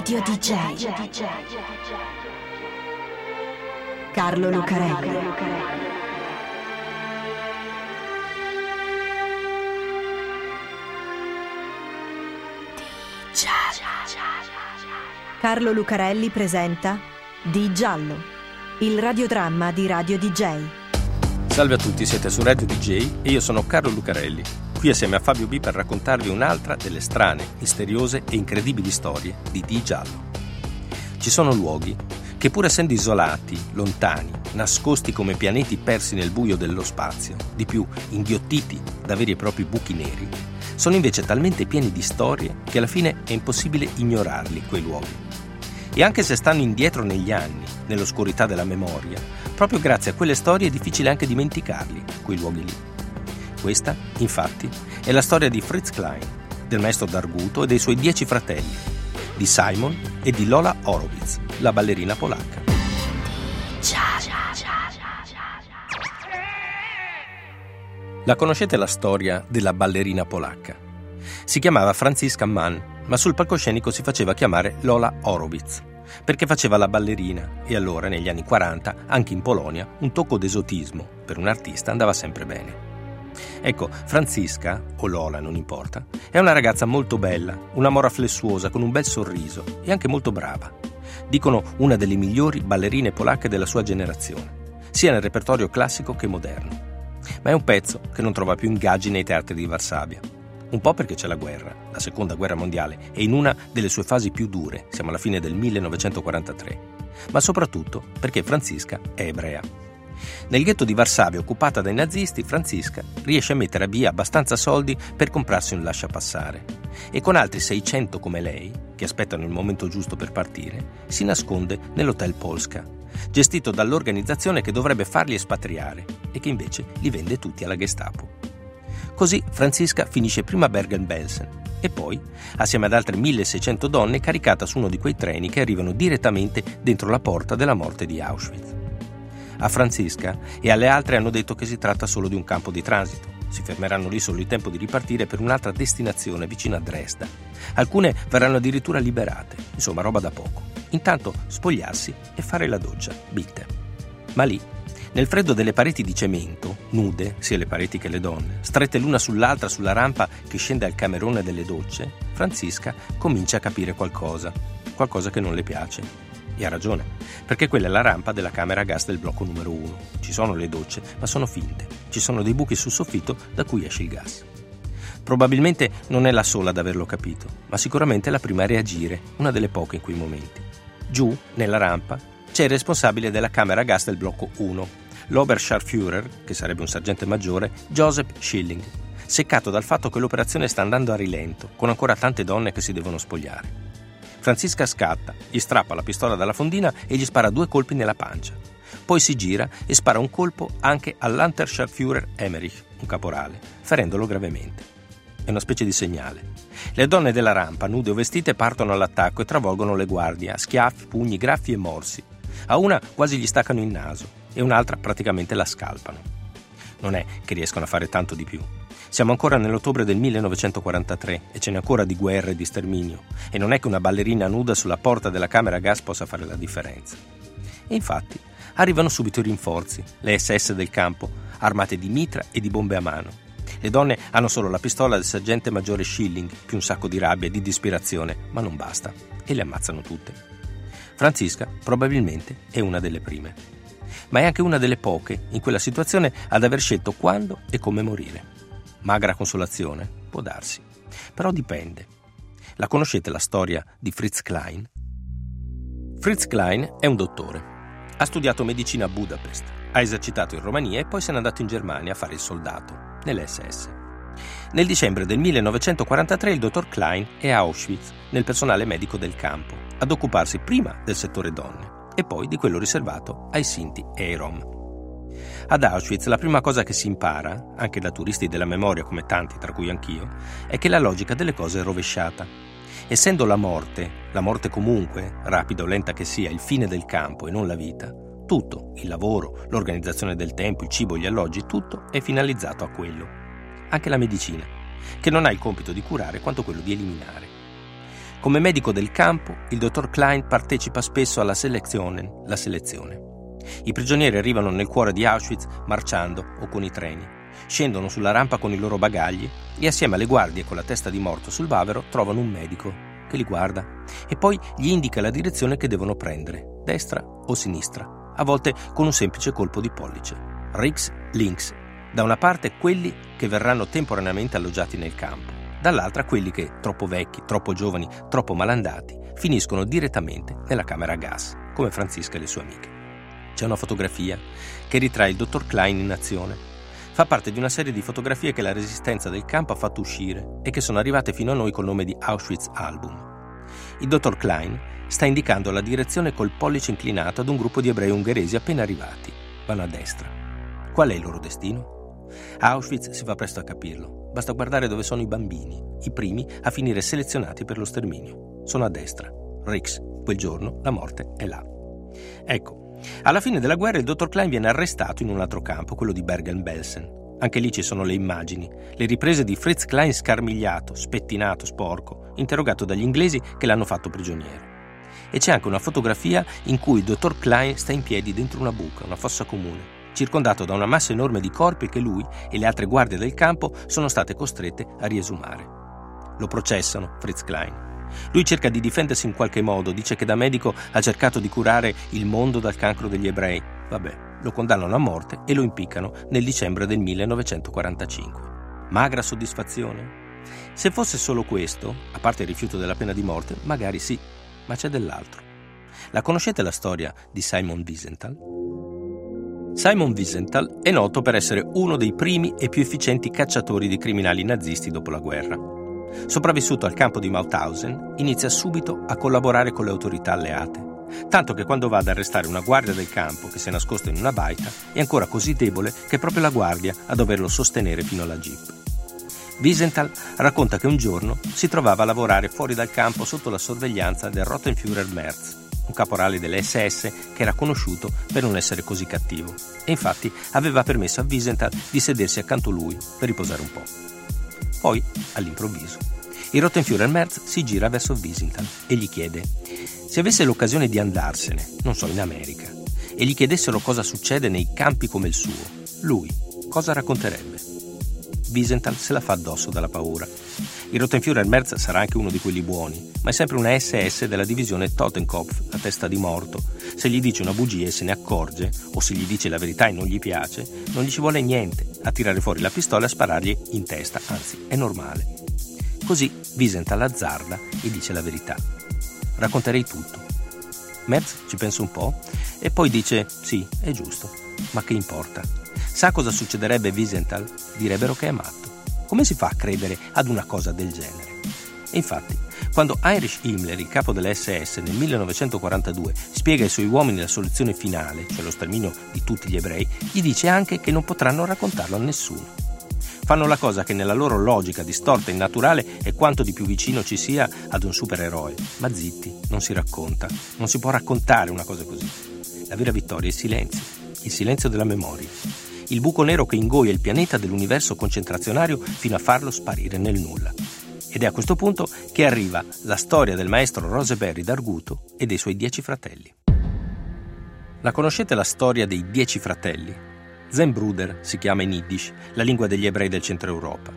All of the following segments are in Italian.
Radio DJ. Carlo Lucarelli. Carlo Lucarelli presenta Di Giallo, il radiodramma di Radio DJ. Salve a tutti, siete su Radio DJ e io sono Carlo Lucarelli, qui assieme a Fabio B per raccontarvi un'altra delle strane, misteriose e incredibili storie di Di Giallo. Ci sono luoghi che pur essendo isolati, lontani, nascosti come pianeti persi nel buio dello spazio, di più inghiottiti da veri e propri buchi neri, sono invece talmente pieni di storie che alla fine è impossibile ignorarli quei luoghi. E anche se stanno indietro negli anni, nell'oscurità della memoria, proprio grazie a quelle storie è difficile anche dimenticarli, quei luoghi lì. Questa, infatti, è la storia di Fritz Klein, del maestro d'Arguto e dei suoi dieci fratelli, di Simon e di Lola Horowitz, la ballerina polacca. La conoscete la storia della ballerina polacca? Si chiamava Franziska Mann ma sul palcoscenico si faceva chiamare Lola Horowitz, perché faceva la ballerina e allora, negli anni 40, anche in Polonia, un tocco d'esotismo per un artista andava sempre bene. Ecco, Franziska, o Lola non importa, è una ragazza molto bella, una mora flessuosa con un bel sorriso e anche molto brava. Dicono una delle migliori ballerine polacche della sua generazione, sia nel repertorio classico che moderno. Ma è un pezzo che non trova più ingaggi nei teatri di Varsavia un po' perché c'è la guerra, la seconda guerra mondiale, e in una delle sue fasi più dure, siamo alla fine del 1943, ma soprattutto perché Franziska è ebrea. Nel ghetto di Varsavia occupata dai nazisti, Franziska riesce a mettere a via abbastanza soldi per comprarsi un lasciapassare e con altri 600 come lei, che aspettano il momento giusto per partire, si nasconde nell'Hotel Polska, gestito dall'organizzazione che dovrebbe farli espatriare e che invece li vende tutti alla Gestapo. Così Franziska finisce prima a Bergen-Belsen e poi, assieme ad altre 1600 donne, caricata su uno di quei treni che arrivano direttamente dentro la porta della morte di Auschwitz. A Franziska e alle altre hanno detto che si tratta solo di un campo di transito. Si fermeranno lì solo il tempo di ripartire per un'altra destinazione vicino a Dresda. Alcune verranno addirittura liberate, insomma roba da poco. Intanto spogliarsi e fare la doccia, bitte. Ma lì nel freddo delle pareti di cemento, nude, sia le pareti che le donne, strette l'una sull'altra sulla rampa che scende al camerone delle docce, Franziska comincia a capire qualcosa, qualcosa che non le piace. E ha ragione, perché quella è la rampa della camera a gas del blocco numero 1. Ci sono le docce, ma sono finte. Ci sono dei buchi sul soffitto da cui esce il gas. Probabilmente non è la sola ad averlo capito, ma sicuramente è la prima a reagire, una delle poche in quei momenti. Giù, nella rampa, c'è il responsabile della camera a gas del blocco 1, l'Oberscharführer, che sarebbe un sergente maggiore, Joseph Schilling, seccato dal fatto che l'operazione sta andando a rilento, con ancora tante donne che si devono spogliare. Franziska scatta, gli strappa la pistola dalla fondina e gli spara due colpi nella pancia. Poi si gira e spara un colpo anche all'Unterscharführer Emmerich, un caporale, ferendolo gravemente. È una specie di segnale. Le donne della rampa, nude o vestite, partono all'attacco e travolgono le guardie a schiaffi, pugni, graffi e morsi. A una quasi gli staccano il naso e un'altra praticamente la scalpano. Non è che riescono a fare tanto di più. Siamo ancora nell'ottobre del 1943 e ce n'è ancora di guerra e di sterminio, e non è che una ballerina nuda sulla porta della camera a gas possa fare la differenza. E infatti arrivano subito i rinforzi, le SS del campo, armate di mitra e di bombe a mano. Le donne hanno solo la pistola del sergente maggiore Schilling, più un sacco di rabbia e di disperazione, ma non basta, e le ammazzano tutte. Franziska probabilmente è una delle prime ma è anche una delle poche in quella situazione ad aver scelto quando e come morire. Magra consolazione? Può darsi. Però dipende. La conoscete la storia di Fritz Klein? Fritz Klein è un dottore. Ha studiato medicina a Budapest, ha esercitato in Romania e poi se n'è andato in Germania a fare il soldato, nell'SS. Nel dicembre del 1943 il dottor Klein è a Auschwitz, nel personale medico del campo, ad occuparsi prima del settore donne e poi di quello riservato ai Sinti e ai Rom. Ad Auschwitz la prima cosa che si impara, anche da turisti della memoria come tanti, tra cui anch'io, è che la logica delle cose è rovesciata. Essendo la morte, la morte comunque, rapida o lenta che sia, il fine del campo e non la vita, tutto, il lavoro, l'organizzazione del tempo, il cibo, gli alloggi, tutto è finalizzato a quello. Anche la medicina, che non ha il compito di curare quanto quello di eliminare. Come medico del campo, il dottor Klein partecipa spesso alla selezione, la selezione. I prigionieri arrivano nel cuore di Auschwitz marciando o con i treni. Scendono sulla rampa con i loro bagagli e assieme alle guardie con la testa di morto sul bavero trovano un medico che li guarda e poi gli indica la direzione che devono prendere, destra o sinistra, a volte con un semplice colpo di pollice. Rix, links. Da una parte quelli che verranno temporaneamente alloggiati nel campo, dall'altra quelli che, troppo vecchi, troppo giovani, troppo malandati, finiscono direttamente nella camera a gas, come Francisca e le sue amiche. C'è una fotografia che ritrae il dottor Klein in azione. Fa parte di una serie di fotografie che la resistenza del campo ha fatto uscire e che sono arrivate fino a noi col nome di Auschwitz Album. Il dottor Klein sta indicando la direzione col pollice inclinato ad un gruppo di ebrei ungheresi appena arrivati. Vanno a destra. Qual è il loro destino? Auschwitz si fa presto a capirlo. Basta guardare dove sono i bambini, i primi a finire selezionati per lo sterminio. Sono a destra. Rix, quel giorno la morte è là. Ecco, alla fine della guerra il dottor Klein viene arrestato in un altro campo, quello di Bergen-Belsen. Anche lì ci sono le immagini, le riprese di Fritz Klein scarmigliato, spettinato, sporco, interrogato dagli inglesi che l'hanno fatto prigioniero. E c'è anche una fotografia in cui il dottor Klein sta in piedi dentro una buca, una fossa comune, circondato da una massa enorme di corpi che lui e le altre guardie del campo sono state costrette a riesumare. Lo processano, Fritz Klein. Lui cerca di difendersi in qualche modo, dice che da medico ha cercato di curare il mondo dal cancro degli ebrei. Vabbè, lo condannano a morte e lo impiccano nel dicembre del 1945. Magra soddisfazione? Se fosse solo questo, a parte il rifiuto della pena di morte, magari sì, ma c'è dell'altro. La conoscete la storia di Simon Wiesenthal? Simon Wiesenthal è noto per essere uno dei primi e più efficienti cacciatori di criminali nazisti dopo la guerra. Sopravvissuto al campo di Mauthausen, inizia subito a collaborare con le autorità alleate tanto che quando va ad arrestare una guardia del campo che si è nascosto in una baita è ancora così debole che è proprio la guardia a doverlo sostenere fino alla jeep. Wiesenthal racconta che un giorno si trovava a lavorare fuori dal campo sotto la sorveglianza del Rottenführer Merz, un caporale delle SS che era conosciuto per non essere così cattivo, e infatti aveva permesso a Wiesenthal di sedersi accanto a lui per riposare un po'. Poi, all'improvviso, il Rottenführer Merz si gira verso Wiesenthal e gli chiede se avesse l'occasione di andarsene, non so, in America, e gli chiedessero cosa succede nei campi come il suo, lui cosa racconterebbe? Wiesenthal se la fa addosso dalla paura. Il Rottenführer Merz sarà anche uno di quelli buoni, ma è sempre una SS della divisione Totenkopf, la testa di morto. Se gli dice una bugia e se ne accorge, o se gli dice la verità e non gli piace, non gli ci vuole niente a tirare fuori la pistola e a sparargli in testa, anzi, è normale. Così Wiesenthal azzarda e dice la verità racconterei tutto. Merz ci pensa un po' e poi dice sì, è giusto, ma che importa? Sa cosa succederebbe a Wiesenthal? Direbbero che è matto. Come si fa a credere ad una cosa del genere? E infatti, quando Heinrich Himmler, il capo dell'SS, nel 1942 spiega ai suoi uomini la soluzione finale, cioè lo sterminio di tutti gli ebrei, gli dice anche che non potranno raccontarlo a nessuno fanno la cosa che nella loro logica distorta e innaturale è quanto di più vicino ci sia ad un supereroe. Ma zitti, non si racconta, non si può raccontare una cosa così. La vera vittoria è il silenzio, il silenzio della memoria. Il buco nero che ingoia il pianeta dell'universo concentrazionario fino a farlo sparire nel nulla. Ed è a questo punto che arriva la storia del maestro Roseberry d'Arguto e dei suoi dieci fratelli. La conoscete la storia dei dieci fratelli? Zenbruder si chiama in Yiddish, la lingua degli ebrei del centro Europa.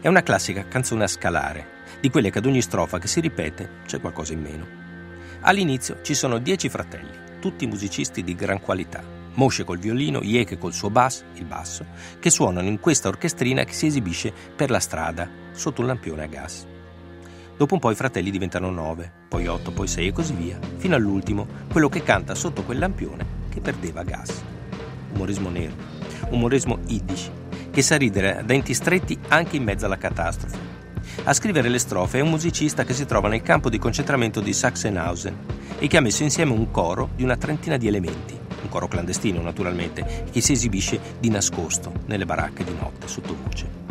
È una classica canzone a scalare, di quelle che ad ogni strofa che si ripete c'è qualcosa in meno. All'inizio ci sono dieci fratelli, tutti musicisti di gran qualità. Moshe col violino, Yeke col suo bass, il basso, che suonano in questa orchestrina che si esibisce per la strada, sotto un lampione a gas. Dopo un po' i fratelli diventano nove, poi otto, poi sei e così via, fino all'ultimo, quello che canta sotto quel lampione che perdeva gas umorismo nero, umorismo yiddish, che sa ridere a denti stretti anche in mezzo alla catastrofe. A scrivere le strofe è un musicista che si trova nel campo di concentramento di Sachsenhausen e che ha messo insieme un coro di una trentina di elementi, un coro clandestino naturalmente, che si esibisce di nascosto nelle baracche di notte sottovoce.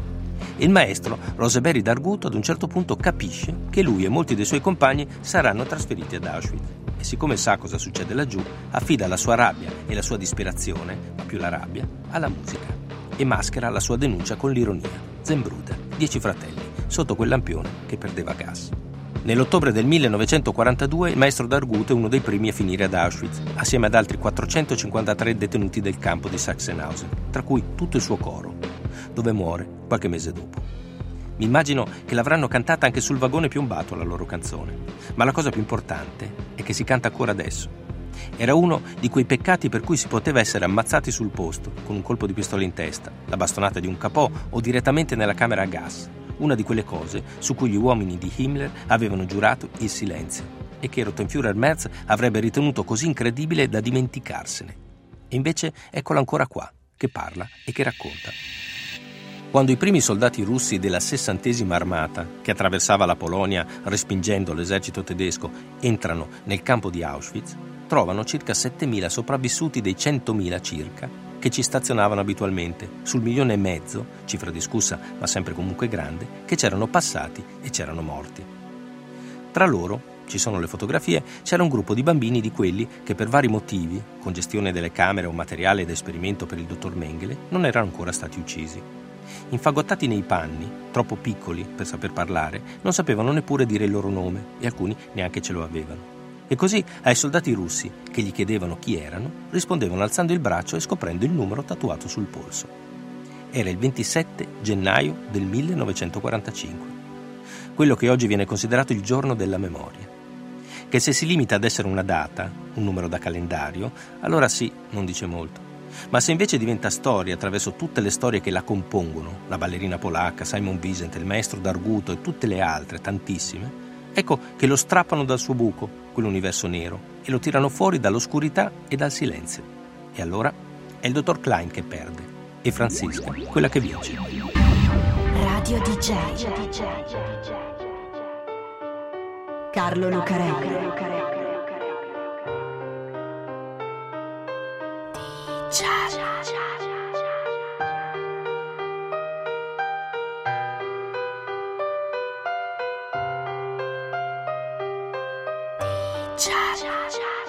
Il maestro Roseberry d'Arguto ad un certo punto capisce che lui e molti dei suoi compagni saranno trasferiti ad Auschwitz e siccome sa cosa succede laggiù, affida la sua rabbia e la sua disperazione, ma più la rabbia, alla musica e maschera la sua denuncia con l'ironia. Zembruder, dieci fratelli, sotto quel lampione che perdeva gas. Nell'ottobre del 1942 il maestro d'Arguto è uno dei primi a finire ad Auschwitz, assieme ad altri 453 detenuti del campo di Sachsenhausen, tra cui tutto il suo coro, dove muore qualche mese dopo. Mi immagino che l'avranno cantata anche sul vagone piombato la loro canzone, ma la cosa più importante è che si canta ancora adesso. Era uno di quei peccati per cui si poteva essere ammazzati sul posto, con un colpo di pistola in testa, la bastonata di un capò o direttamente nella camera a gas, una di quelle cose su cui gli uomini di Himmler avevano giurato il silenzio e che Rottenführer Merz avrebbe ritenuto così incredibile da dimenticarsene. E invece eccola ancora qua, che parla e che racconta. Quando i primi soldati russi della sessantesima armata, che attraversava la Polonia respingendo l'esercito tedesco, entrano nel campo di Auschwitz, trovano circa 7.000 sopravvissuti dei 100.000 circa che ci stazionavano abitualmente, sul milione e mezzo, cifra discussa ma sempre comunque grande, che c'erano passati e c'erano morti. Tra loro, ci sono le fotografie, c'era un gruppo di bambini di quelli che per vari motivi, congestione delle camere o materiale d'esperimento per il dottor Mengele, non erano ancora stati uccisi. Infagottati nei panni, troppo piccoli per saper parlare, non sapevano neppure dire il loro nome e alcuni neanche ce lo avevano. E così ai soldati russi, che gli chiedevano chi erano, rispondevano alzando il braccio e scoprendo il numero tatuato sul polso. Era il 27 gennaio del 1945, quello che oggi viene considerato il giorno della memoria. Che se si limita ad essere una data, un numero da calendario, allora sì, non dice molto. Ma se invece diventa storia attraverso tutte le storie che la compongono, la ballerina polacca, Simon Wiesent, il maestro d'Arguto e tutte le altre, tantissime, ecco che lo strappano dal suo buco quell'universo nero, e lo tirano fuori dall'oscurità e dal silenzio. E allora è il dottor Klein che perde e Francisca quella che vince. Radio DJ. Carlo Lucarelli. 家。